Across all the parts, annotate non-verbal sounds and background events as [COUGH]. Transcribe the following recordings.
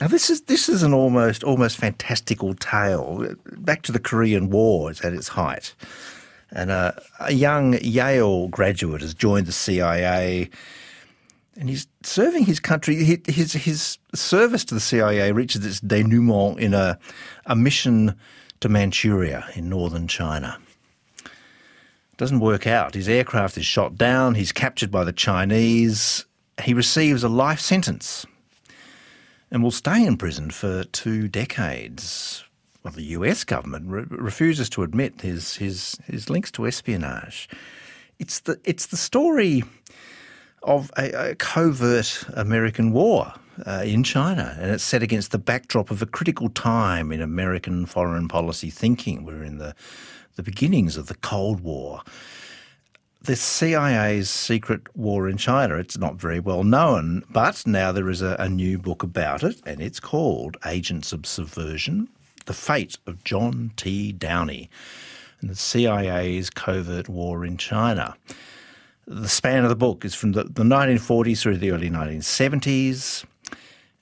Now this is this is an almost almost fantastical tale. Back to the Korean War is at its height, and uh, a young Yale graduate has joined the CIA, and he's serving his country. His his service to the CIA reaches its denouement in a a mission to Manchuria in northern China. Doesn't work out. His aircraft is shot down. He's captured by the Chinese. He receives a life sentence and will stay in prison for two decades. Well, the US government re- refuses to admit his, his, his links to espionage. It's the, it's the story of a, a covert American war uh, in China, and it's set against the backdrop of a critical time in American foreign policy thinking. We're in the, the beginnings of the Cold War the CIA's secret war in China. It's not very well known, but now there is a, a, new book about it, and it's called Agents of Subversion The Fate of John T. Downey and the CIA's Covert War in China. The span of the book is from the, the 1940s through the early 1970s.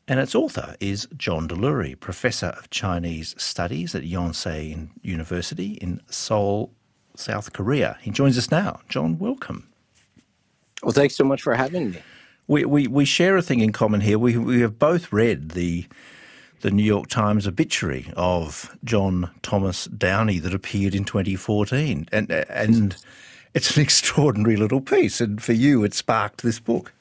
And its author is John Delury, Professor of Chinese Studies at Yonsei University in Seoul, South Korea. He joins us now. John, welcome. Well, thanks so much for having me. We, we, we share a thing in common here. We, we have both read the the New York Times obituary of John Thomas Downey that appeared in 2014, and and it's an [LAUGHS] extraordinary little piece. And for you, it sparked this book.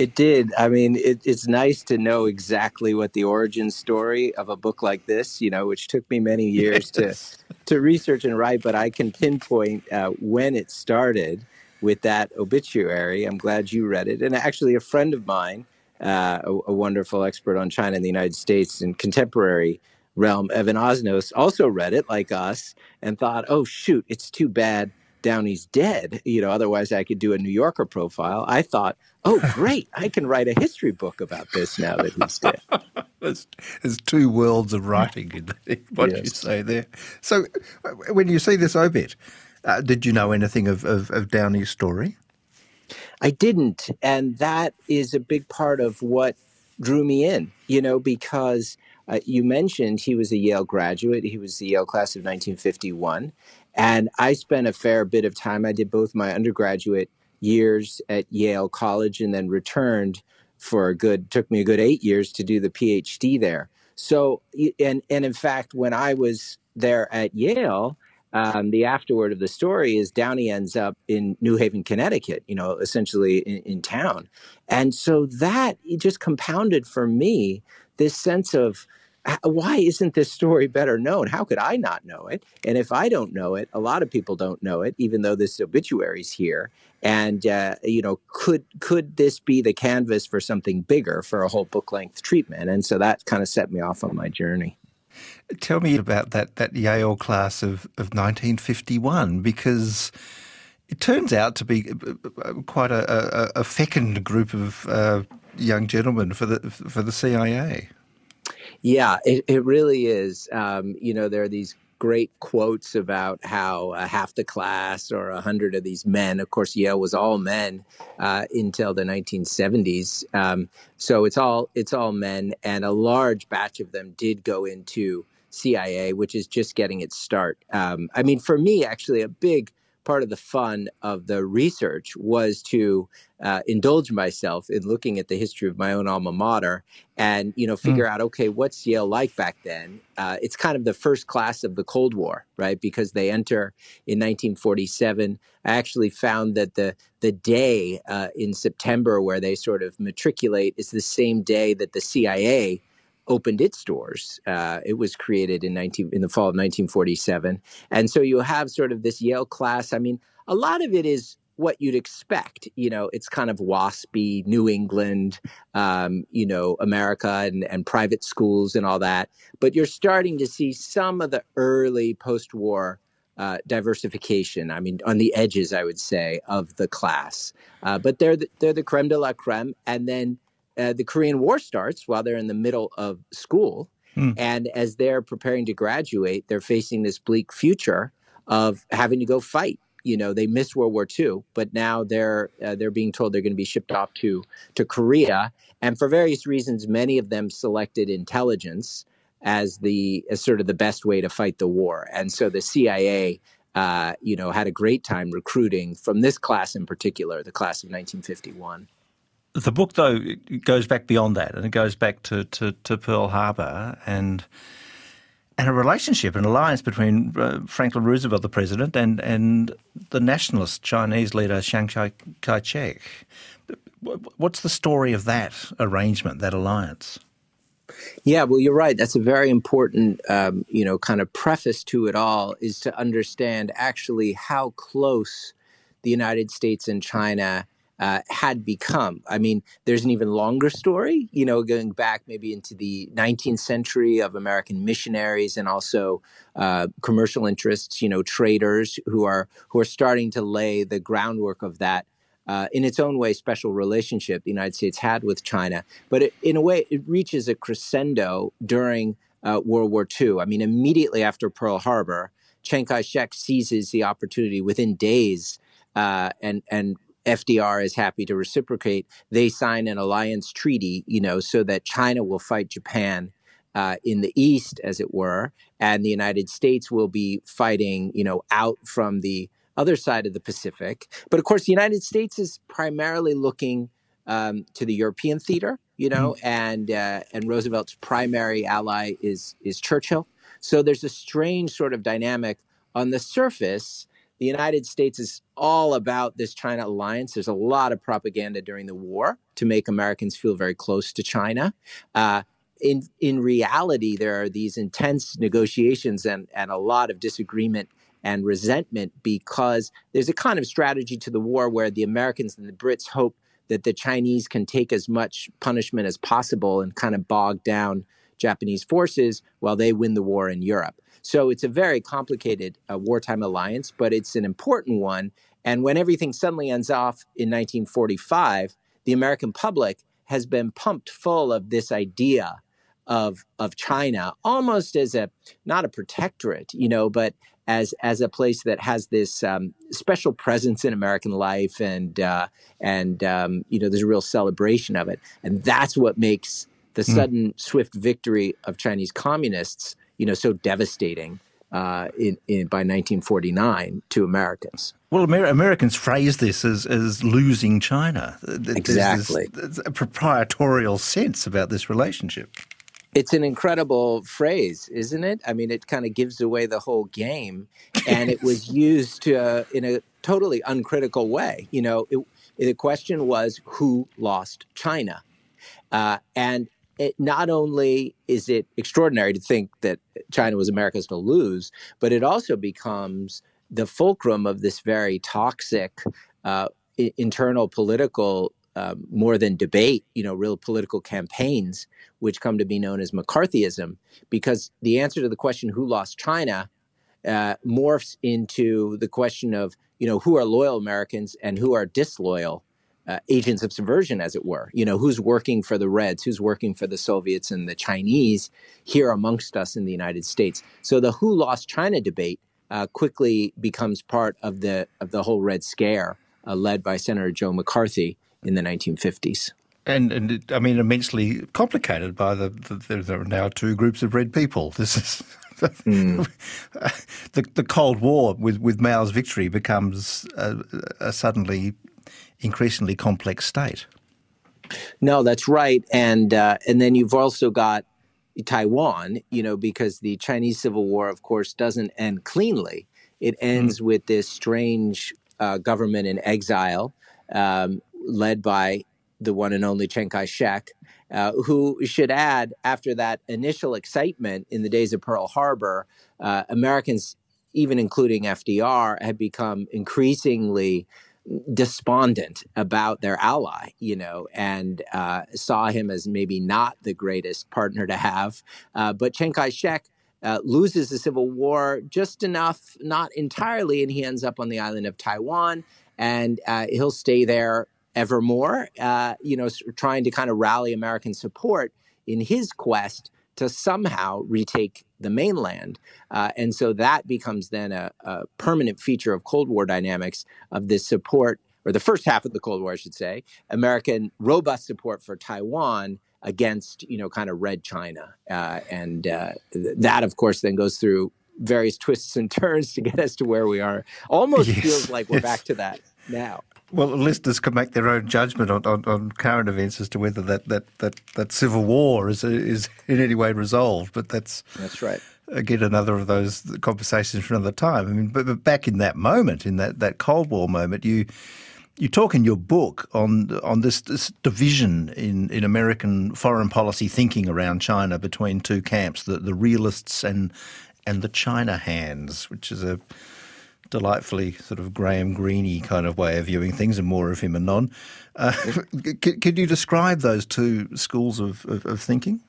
It did. I mean, it, it's nice to know exactly what the origin story of a book like this, you know, which took me many [LAUGHS] years yes. to to research and write, but I can pinpoint uh, when it started with that obituary. I'm glad you read it, and actually, a friend of mine, uh, a, a, wonderful expert on China and the United States and contemporary realm, Evan Osnos, also read it like us and thought, "Oh shoot, it's too bad." Downey's dead, you know, otherwise I could do a New Yorker profile. I thought, oh, great, I can write a history book about this now that he's dead. [LAUGHS] there's, there's, two worlds of writing in [LAUGHS] what yes. you say there. So uh, when you see this obit, uh, did you know anything of, of, of Downey's story? I didn't. And that is a big part of what drew me in, you know, because uh, you mentioned he was a Yale graduate. He was the Yale class of 1951. And I spent a fair bit of time. I did both my undergraduate years at Yale College and then returned for a good took me a good 8 years to do the PhD there. So and and in fact when I was there at Yale um, the afterword of the story is Downey ends up in New Haven, Connecticut, you know, essentially in, in town. And so that just compounded for me this sense of why isn't this story better known? How could I not know it? And if I don't know it, a lot of people don't know it, even though this obituary is here. And uh, you know, could could this be the canvas for something bigger, for a whole book length treatment? And so that kind of set me off on my journey. Tell me about that that Yale class of, of 1951, because it turns out to be uh, uh, quite a, a, a fecund group of uh, young gentlemen for the for the CIA. Yeah, it, it really is. Um, you know, there are these great quotes about how uh, half the class or a hundred of these men, of course, Yale was all men uh, until the 1970s. Um, so it's all it's all men, and a large batch of them did go into CIA, which is just getting its start. Um, I mean, for me, actually, a big part of the fun of the research was to uh, indulge myself in looking at the history of my own alma mater and you know figure mm. out okay what's yale like back then? Uh, it's kind of the first class of the cold war right? Because they enter in 1947 i actually found that the the day uh, in september where they sort of matriculate is the same day that the cia opened its doors. Uh, it was created in 19 in the fall of 1947, and so you have sort of this Yale class. I mean, a lot of it is what you'd expect. You know, it's kind of waspy, New England, um, you know, America and, and private schools and all that. But you're starting to see some of the early post-war uh, diversification. I mean, on the edges, I would say, of the class. Uh, but they're the, they're the creme de la creme, and then uh, the Korean War starts while they're in the middle of school. Hmm. And as they're preparing to graduate, they're facing this bleak future of having to go fight You know, they missed World War II, but now they're uh, they're being told they're going to be shipped off to to Korea, and for various reasons, many of them selected intelligence as the as sort of the best way to fight the war, and so the CIA. Uh, you know, had a great time recruiting from this class in particular, the class of 1951. The book, though, goes back beyond that, and it goes back to, to, to Pearl Harbor and and a relationship, an alliance between uh, Franklin Roosevelt, the president, and and the nationalist Chinese leader Chiang Kai-shek. What's the story of that arrangement, that alliance? Yeah, well, you're right. That's a very important, um, you know, kind of preface to it all is to understand actually how close the United States and China uh, had become. I mean, there's an even longer story, you know, going back maybe into the 19th century of American missionaries and also uh, commercial interests, you know, traders who are who are starting to lay the groundwork of that. Uh, in its own way, special relationship the United States had with China, but it, in a way, it reaches a crescendo during uh, World War II. I mean, immediately after Pearl Harbor, Chiang Kai-shek seizes the opportunity within days uh, and and FDR is happy to reciprocate. They sign an alliance treaty, you know, so that China will fight Japan uh, in the east, as it were, and the United States will be fighting, you know, out from the other side of the Pacific. But of course, the United States is primarily looking um, to the European theater, you know, mm. and uh, and Roosevelt's primary ally is is Churchill. So there's a strange sort of dynamic on the surface the United States is all about this China alliance. There's a lot of propaganda during the war to make Americans feel very close to China. Uh, in in reality, there are these intense negotiations and and a lot of disagreement and resentment because there's a kind of strategy to the war where the Americans and the Brits hope that the Chinese can take as much punishment as possible and kind of bog down Japanese forces while they win the war in Europe. So it's a very complicated uh, wartime alliance, but it's an important one. And when everything suddenly ends off in 1945, the American public has been pumped full of this idea of of China almost as a not a protectorate, you know, but as as a place that has this um, special presence in American life, and uh, and um, you know, there's a real celebration of it, and that's what makes the mm. sudden swift victory of Chinese communists you know, so devastating uh, in, in, by 1949 to Americans. Well, Amer- Americans phrase this as, as losing China. Exactly. There's, there's a proprietorial sense about this relationship. It's an incredible phrase, isn't it? I mean, it kind of gives away the whole game, and it was [LAUGHS] used uh, in a totally uncritical way. You know, it, the question was who lost China, uh, and it, not only is it extraordinary to think that China was America's to lose, but it also becomes the fulcrum of this very toxic uh, I- internal political, uh, more than debate, you know, real political campaigns, which come to be known as McCarthyism, because the answer to the question who lost China uh, morphs into the question of, you know, who are loyal Americans and who are disloyal uh, agents of subversion, as it were. You know, who's working for the Reds, who's working for the Soviets and the Chinese here amongst us in the United States. So the who lost China debate uh, quickly becomes part of the of the whole Red Scare, uh, led by Senator Joe McCarthy in the 1950s. And, and it, I mean, immensely complicated by the, the, there are now two groups of red people. [LAUGHS] This is mm. [LAUGHS] the the Cold War with with Mao's victory becomes suddenly increasingly complex state. No, that's right, and uh, and then you've also got Taiwan, you know, because the Chinese Civil War, of course, doesn't end cleanly. It ends mm. with this strange uh, government in exile, um, led by the one and only Chiang Kai shek, uh, who should add, after that initial excitement in the days of Pearl Harbor, uh, Americans, even including FDR, had become increasingly despondent about their ally, you know, and uh, saw him as maybe not the greatest partner to have. Uh, but Chiang Kai shek uh, loses the Civil War just enough, not entirely, and he ends up on the island of Taiwan, and uh, he'll stay there evermore, uh, you know, trying to kind of rally American support in his quest to somehow retake the mainland. Uh, and so that becomes then a, a, permanent feature of Cold War dynamics of this support, or the first half of the Cold War, I should say, American robust support for Taiwan against, you know, kind of red China. Uh, and uh, th- that, of course, then goes through various [LAUGHS] twists and turns to get us to where we are. Almost yes. feels like we're yes. back to [LAUGHS] that now. Well, listeners can make their own judgment on, on, on, current events as to whether that, that, that, that civil war is is in any way resolved. But that's that's right. Again, another of those conversations for another time. I mean, but, but back in that moment, in that, that Cold War moment, you you talk in your book on on this, this, division in, in American foreign policy thinking around China between two camps, the, the realists and and the China hands, which is a delightfully sort of Graham Greeny kind of way of viewing things, and more of him anon. Uh, [LAUGHS] could, could, you describe those two schools of, of, of thinking?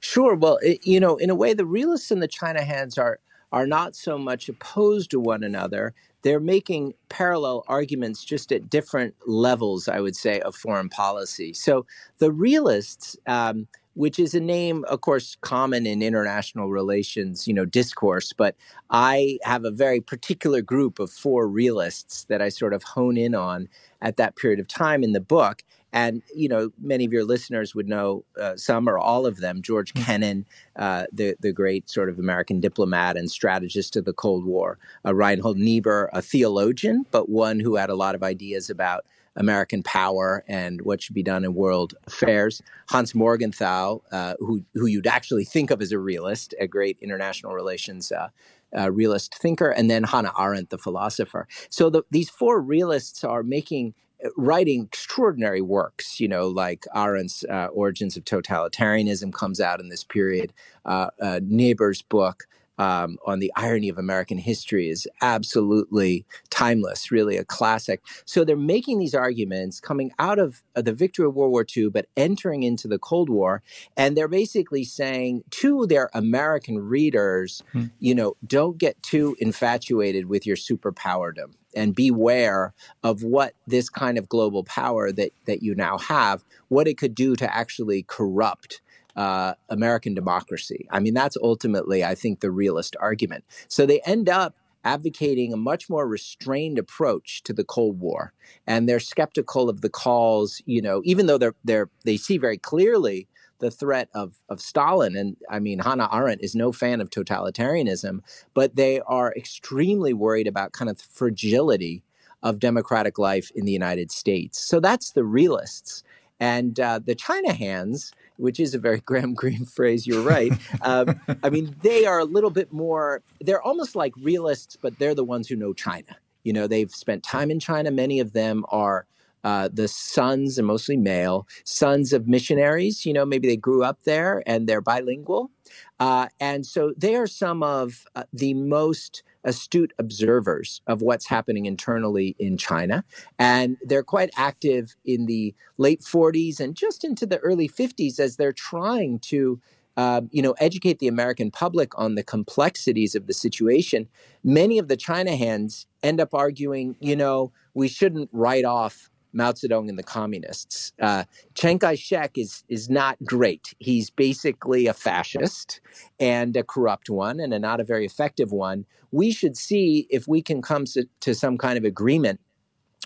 Sure. Well, it, you know, in a way, the realists and the China hands are are not so much opposed to one another. They're making parallel arguments just at different levels, I would say, of foreign policy. So the realists. Um, which is a name, of course, common in international relations, you know, discourse. But I have a very particular group of four realists that I sort of hone in on at that period of time in the book. And you know, many of your listeners would know uh, some or all of them. George mm-hmm. Kennan, uh, the the great sort of American diplomat and strategist of the Cold War. Uh, Reinhold Niebuhr, a theologian, but one who had a lot of ideas about American power and what should be done in world affairs. Hans Morgenthau, uh, who who you'd actually think of as a realist, a great international relations uh, uh, realist thinker, and then Hannah Arendt, the philosopher. So the, these four realists are making uh, writing extraordinary works, you know, like Arendt's uh, Origins of Totalitarianism comes out in this period, uh, uh, Niebuhr's book, um, on the irony of American history is absolutely timeless, really a classic. So they're making these arguments coming out of uh, the victory of World War II, but entering into the Cold War. And they're basically saying to their American readers, hmm. you know, don't get too infatuated with your superpowerdom and beware of what this kind of global power that, that you now have, what it could do to actually corrupt uh, American democracy. I mean, that's ultimately, I think, the realist argument. So they end up advocating a much more restrained approach to the Cold War, and they're skeptical of the calls. You know, even though they're they're they see very clearly the threat of of Stalin, and I mean Hannah Arendt is no fan of totalitarianism, but they are extremely worried about kind of fragility of democratic life in the United States. So that's the realists, and uh, the China hands which is a very [LAUGHS] Graham Greene phrase. You're right. Um, I mean, they are a little bit more. They're almost like realists, but they're the ones who know China. You know, they've spent time in China. Many of them are uh, the sons, and mostly male, sons of missionaries. You know, maybe they grew up there and they're bilingual. Uh, and so they are some of uh, the most astute observers of what's happening internally in China. And they're quite active in the late 40s and just into the early 50s as they're trying to. Uh, you know, educate the American public on the complexities of the situation. Many of the China hands end up arguing, you know, we shouldn't write off Mao Zedong and the communists. Uh, Chiang Kai shek is, is not great. He's basically a fascist and a corrupt one and a not a very effective one. We should see if we can come to, to some kind of agreement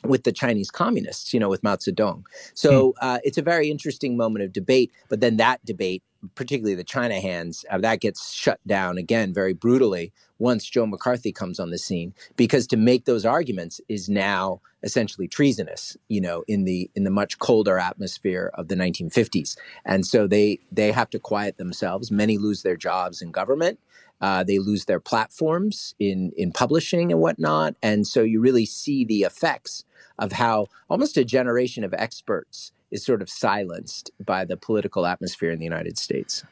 with the Chinese communists, you know, with Mao Zedong. So hmm. uh, it's a very interesting moment of debate. But then that debate, particularly the China hands, uh, that gets shut down again very brutally once Joe McCarthy comes on the scene, because to make those arguments is now essentially treasonous, you know, in the in the much colder atmosphere of the 1950s. And so they they have to quiet themselves. Many lose their jobs in government. Uh, they lose their platforms in in publishing and whatnot. And so you really see the effects of how almost a generation of experts is sort of silenced by the political atmosphere in the United States.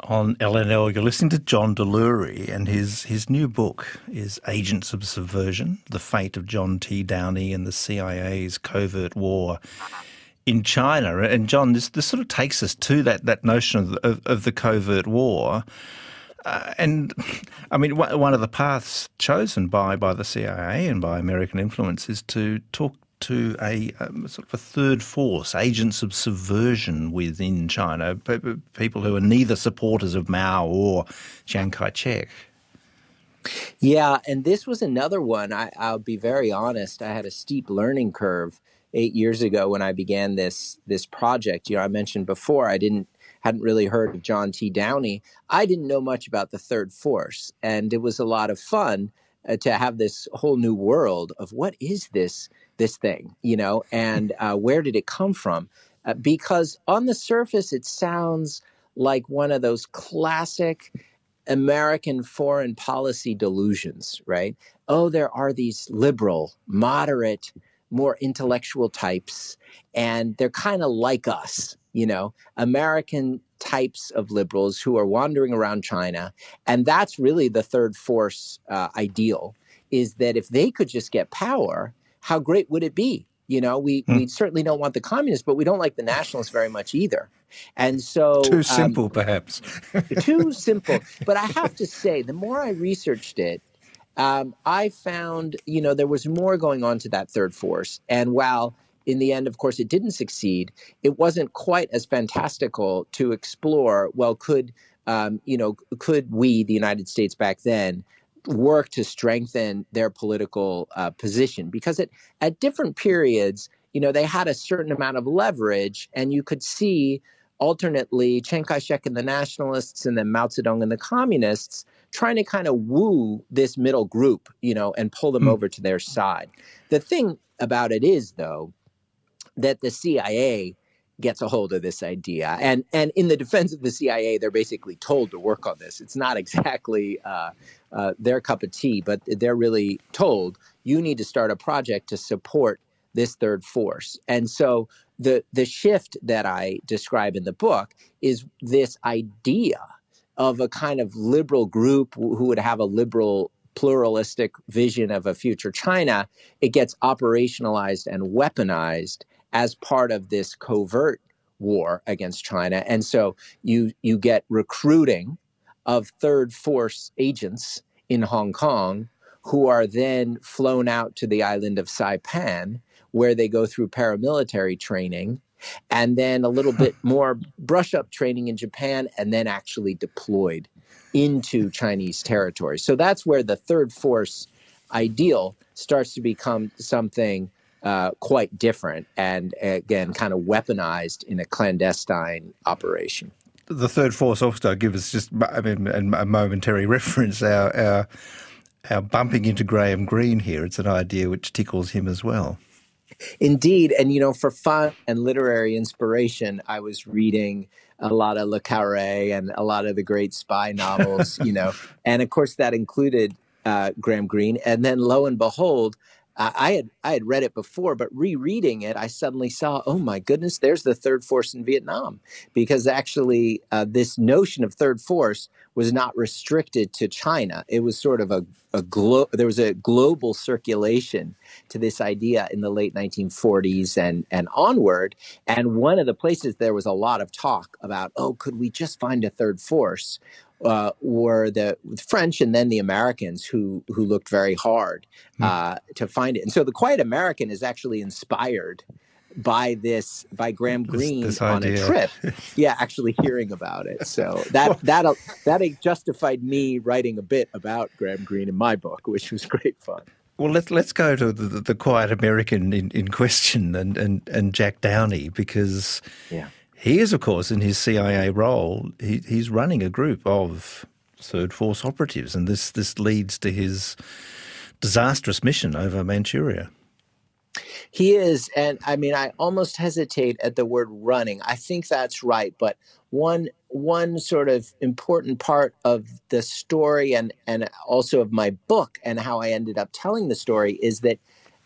On LNL, you're listening to John Delury, and his, his new book is Agents of Subversion The Fate of John T. Downey and the CIA's Covert War in China. And John, this, this sort of takes us to that, that notion of, of, of the covert war. Uh, and [LAUGHS] I mean, one of the paths chosen by, by the CIA and by American influence is to talk to a um, sort of a third force, agents of subversion within China, people who are neither supporters of Mao or Chiang Kai shek. Yeah, and this was another one. I, I'll be very honest. I had a steep learning curve eight years ago when I began this this project. You know, I mentioned before I didn't hadn't really heard of John T. Downey. I didn't know much about the third force, and it was a lot of fun uh, to have this whole new world of what is this this thing, you know, and uh, where did it come from? Uh, because on the surface, it sounds like one of those classic American foreign policy delusions, right? Oh, there are these liberal, moderate, more intellectual types, and they're kind of like us, you know, American types of liberals who are wandering around China. And that's really the third force uh, ideal is that if they could just get power, how great would it be? You know, we, mm. we certainly don't want the communists, but we don't like the nationalists very much either. And so too um, simple, um, perhaps. [LAUGHS] too simple. But I have to say, the more I researched it, um, I found, you know, there was more going on to that third force. And while in the end, of course, it didn't succeed, it wasn't quite as fantastical to explore. Well, could um, you know, could we, the United States back then, work to strengthen their political uh, position? Because at at different periods, you know, they had a certain amount of leverage, and you could see alternately Chiang Kai-shek and the nationalists, and then Mao Zedong and the communists trying to kind of woo this middle group, you know, and pull them mm. over to their side. The thing about it is, though, that the CIA gets a hold of this idea, and and in the defense of the CIA, they're basically told to work on this. It's not [LAUGHS] exactly uh, uh, their cup of tea, but they're really told you need to start a project to support this third force. And so the the shift that I describe in the book is this idea of a kind of liberal group who would have a liberal pluralistic vision of a future China, it gets operationalized and weaponized as part of this covert war against China. And so you you get recruiting of third force agents in Hong Kong who are then flown out to the island of Saipan where they go through paramilitary training and then a little bit [LAUGHS] more brush up training in Japan and then actually deployed into Chinese territory. So that's where the third force ideal starts to become something uh, quite different and again kind of weaponized in a clandestine operation. The third force also gives us just I mean a momentary [LAUGHS] reference our, our our bumping into Graham Greene here. It's an idea which tickles him as well. Indeed. And, you know, for fun and literary inspiration, I was reading a lot of Le Carre and a lot of the great spy novels, [LAUGHS] you know, and of course that included uh, Graham Greene. And then lo and behold, I had I had read it before, but rereading it, I suddenly saw, oh my goodness, there's the third force in Vietnam, because actually uh, this notion of third force was not restricted to China. It was sort of a, a glo- there was a global circulation to this idea in the late 1940s and and onward. And one of the places there was a lot of talk about, oh, could we just find a third force? Uh, were the French and then the Americans who who looked very hard hmm. uh, to find it. And so the Quiet American is actually inspired by this by Graham Greene this, this on a trip. [LAUGHS] yeah, actually hearing about it. So that that that justified me writing a bit about Graham Greene in my book, which was great fun. Well, let's let's go to the, the quiet American in, in question and, and, and Jack Downey because yeah he is, of course, in his CIA role, he, he's running a group of third force operatives, and this this leads to his disastrous mission over Manchuria. He is, and I mean, I almost hesitate at the word running. I think that's right, but one one sort of important part of the story and and also of my book and how I ended up telling the story is that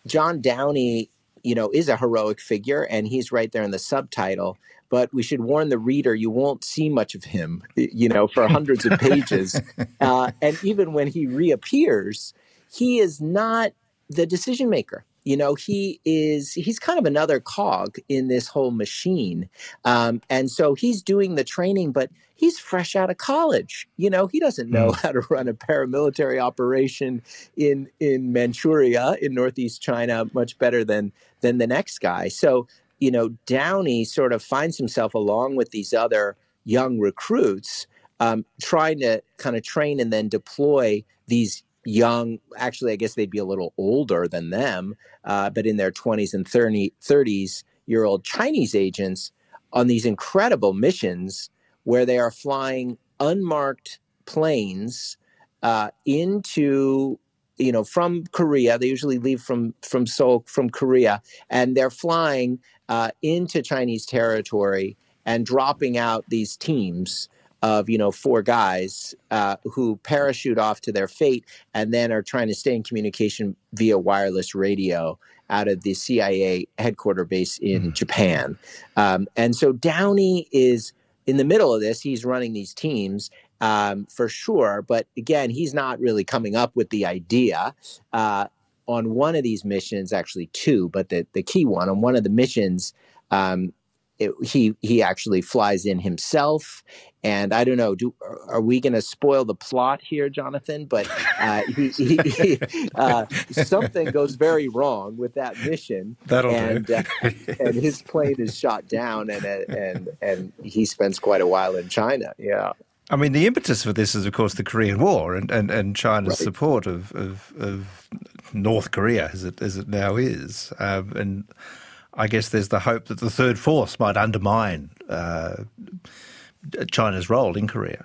John Downey, you know, is a heroic figure, and he's right there in the subtitle but we should warn the reader you won't see much of him, you know, for [LAUGHS] hundreds of pages. Uh, and even when he reappears, he is not the decision maker. you know he is he's kind of another cog in this whole machine um, and so he's doing the training but he's fresh out of college you know he doesn't know mm. [LAUGHS] how to run a paramilitary operation in in manchuria in northeast china much better than than the next guy so you know downey sort of finds himself along with these other young recruits um, trying to kind of train and then deploy these young actually i guess they'd be a little older than them uh, but in their 20s and 30, 30s year old chinese agents on these incredible missions where they are flying unmarked planes uh, into you know from korea. They usually leave from from seoul from korea and they're flying uh, into chinese territory and dropping out these teams of you know four guys uh, who parachute off to their fate and then are trying to stay in communication via wireless radio out of the CIA headquarter base in mm. Japan. Um, and so Downey is in the middle of this. He's running these teams um, for sure, but again, he's not really coming up with the idea. Uh, on one of these missions, actually two, but the, the key one on one of the missions, um, it, he he actually flies in himself. And i don't know do are we going to spoil the plot here jonathan? But uh, he, he, he, [LAUGHS] uh, something goes very wrong with that mission. That'll and uh, and his plane is shot down and and and he spends quite a while in china. Yeah. I mean, the impetus for this is, of course, the Korean War and, and, and China's right. support of, of, of, North Korea, as it as it now is, um, and I guess there's the hope that the third force might undermine uh, China's role in Korea.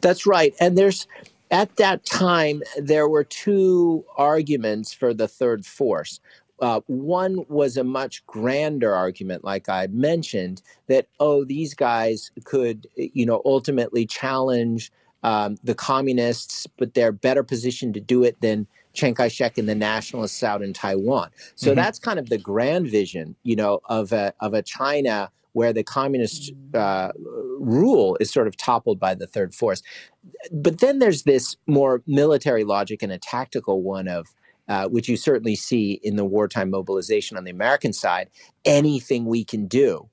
That's right. And there's at that time there were two arguments for the third force. Uh, one was a much grander argument, like I mentioned, that oh, these guys could, you know, ultimately challenge um, the communists, but they're better positioned to do it than Chiang Kai-shek and the nationalists out in Taiwan. So mm-hmm. that's kind of the grand vision, you know, of a of a China where the communist uh, rule is sort of toppled by the third force. But then there's this more military logic and a tactical one of uh, which you certainly see in the wartime mobilization on the American side. Anything we can do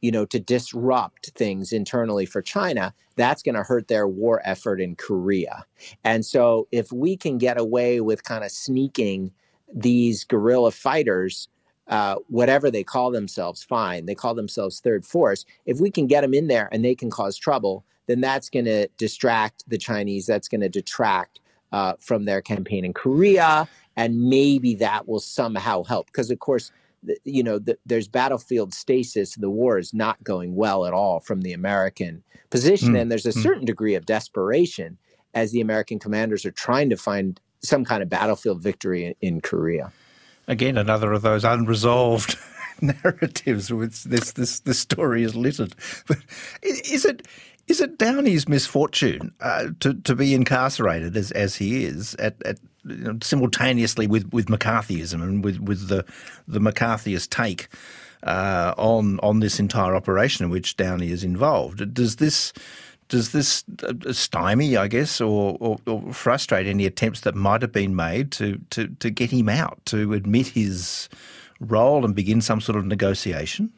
you know, to disrupt things internally for China, that's going to hurt their war effort in Korea. And so if we can get away with kind of sneaking these guerrilla fighters, uh, whatever they call themselves, fine, they call themselves third force. If we can get them in there and they can cause trouble, then that's going to distract the Chinese. That's going to detract uh, from their campaign in Korea. And maybe that will somehow help. Because, of course, you know, the, there's battlefield stasis. The war is not going well at all from the American position, mm. and there's a mm. certain degree of desperation as the American commanders are trying to find some kind of battlefield victory in, in Korea. Again, another of those unresolved [LAUGHS] narratives. With this, this, this story is littered. But is it? Is it Downey's misfortune uh, to to be incarcerated as as he is at, at you know, simultaneously with, with McCarthyism and with, with the the McCarthyist take uh, on on this entire operation in which Downey is involved? Does this does this uh, stymie, I guess, or, or, or, frustrate any attempts that might have been made to, to, to get him out, to admit his role and begin some sort of negotiation?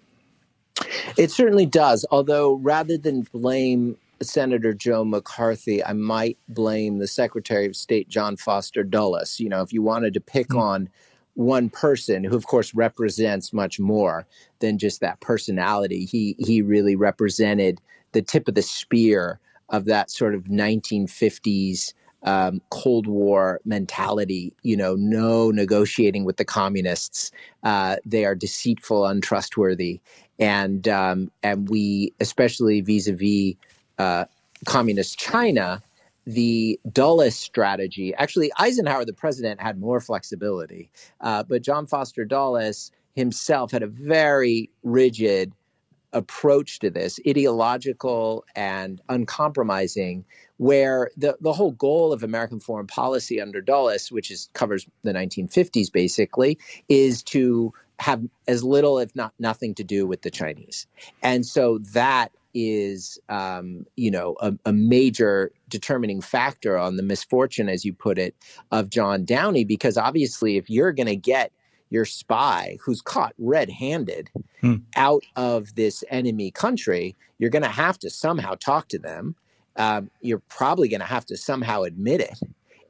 It certainly does. Although, rather than blame Senator Joe McCarthy, I might blame the Secretary of State John Foster Dulles. You know, if you wanted to pick mm-hmm. on one person who of course represents much more than just that personality he he really represented the tip of the spear of that sort of 1950s um, Cold War mentality. You know, no negotiating with the communists. Uh, they are deceitful, untrustworthy, and um, and we, especially vis-a-vis uh, communist China, the Dulles strategy. Actually, Eisenhower, the president, had more flexibility, uh, but John Foster Dulles himself had a very rigid approach to this, ideological and uncompromising, where the, the whole goal of American foreign policy under Dulles, which is covers the 1950s basically, is to have as little, if not nothing, to do with the Chinese. And so that is, um, you know, a, a, major determining factor on the misfortune, as you put it, of John Downey, because obviously, if you're going to get your spy who's caught red-handed hmm. out of this enemy country, you're going to have to somehow talk to them. Um, you're probably going to have to somehow admit it.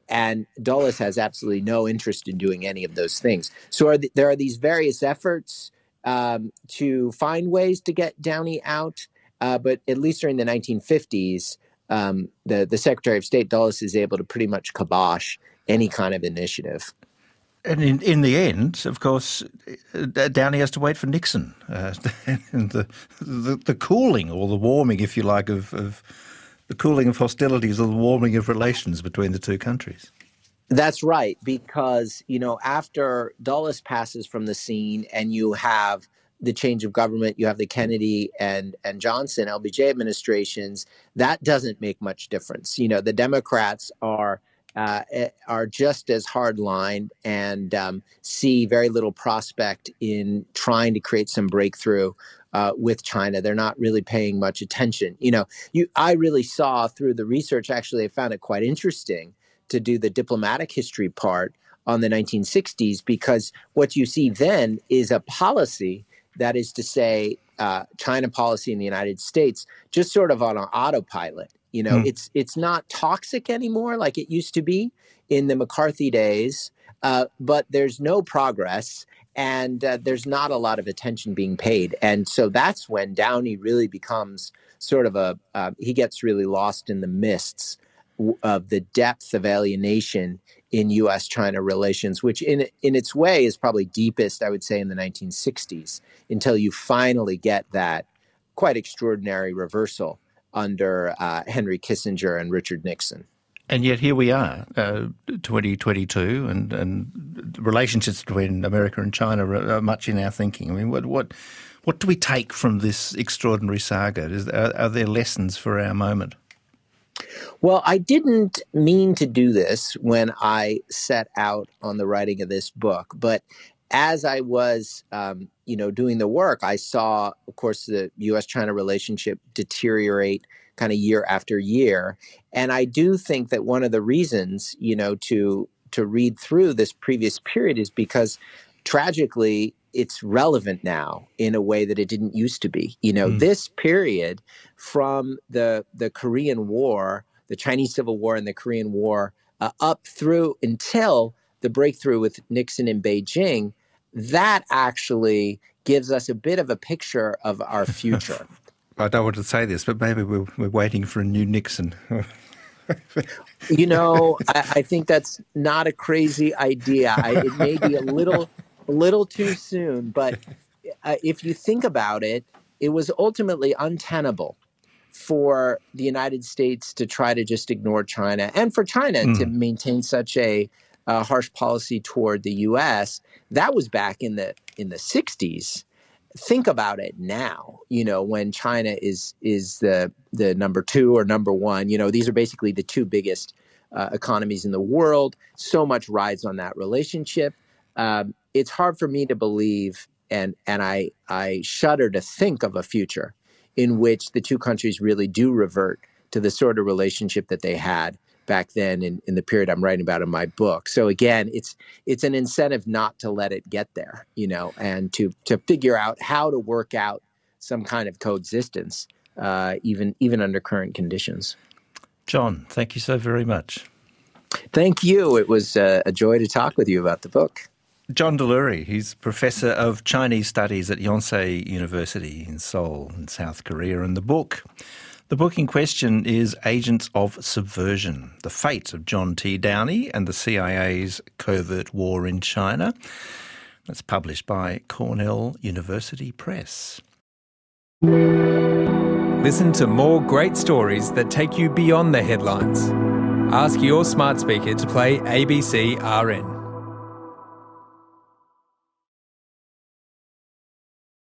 And Dulles has absolutely no interest in doing any of those things. So are th- there are these various efforts um, to find ways to get Downey out. Uh, but at least during the 1950s, um, the the Secretary of State Dulles is able to pretty much kibosh any kind of initiative. And in, in the end, of course, uh, Downey has to wait for Nixon uh, [LAUGHS] and the, the, the cooling or the warming, if you like, of, of the cooling of hostilities or the warming of relations between the two countries. That's right, because you know after Dulles passes from the scene, and you have the change of government, you have the Kennedy and and Johnson LBJ administrations. That doesn't make much difference. You know, the Democrats are uh, eh, are just as hardline and um, see very little prospect in trying to create some breakthrough uh, with China. They're not really paying much attention. You know, you I really saw through the research. Actually, I found it quite interesting to do the diplomatic history part on the 1960s because what you see then is a policy that is to say uh, China policy in the United States just sort of on an autopilot. You know, mm. it's it's not toxic anymore like it used to be in the McCarthy days, uh, but there's no progress and uh, there's not a lot of attention being paid. And so that's when Downey really becomes sort of a uh, he gets really lost in the mists of the depth of alienation in U.S. China relations, which in in its way is probably deepest, I would say, in the 1960s, until you finally get that quite extraordinary reversal under uh, Henry Kissinger and Richard Nixon. And yet here we are, uh, 2022, and, and relationships between America and China are much in our thinking. I mean, what what what do we take from this extraordinary saga? Is, are, are there lessons for our moment? Well, I didn't mean to do this when I set out on the writing of this book, but as I was, um, you know, doing the work, I saw, of course, the U.S.-China relationship deteriorate kind of year after year, and I do think that one of the reasons, you know, to to read through this previous period is because tragically it's relevant now in a way that it didn't used to be. You know, mm. this period from the the Korean War, the Chinese Civil War, and the Korean War uh, up through until the breakthrough with Nixon in Beijing, that actually gives us a bit of a picture of our future. [LAUGHS] I don't want to say this, but maybe we're, we're waiting for a new Nixon. [LAUGHS] you know, I, I, think that's not a crazy idea. I, it may be a little a little too soon. But uh, if you think about it, it was ultimately untenable for the United States to try to just ignore China and for China mm. to maintain such a uh, harsh policy toward the U.S. That was back in the in the 60s. Think about it now. You know, when China is is the the number two or number one. You know, these are basically the two biggest uh, economies in the world. So much rides on that relationship. Um, it's hard for me to believe and and I I shudder to think of a future in which the two countries really do revert to the sort of relationship that they had back then in, in the period I'm writing about in my book. So again, it's it's an incentive not to let it get there, you know, and to to figure out how to work out some kind of coexistence, uh, even even under current conditions. John, thank you so very much. Thank you. It was uh, a joy to talk with you about the book. John Delury, he's professor of Chinese studies at Yonsei University in Seoul, in South Korea, and the book. The book in question is Agents of Subversion The Fate of John T. Downey and the CIA's Covert War in China. That's published by Cornell University Press. Listen to more great stories that take you beyond the headlines. Ask your smart speaker to play ABC RN.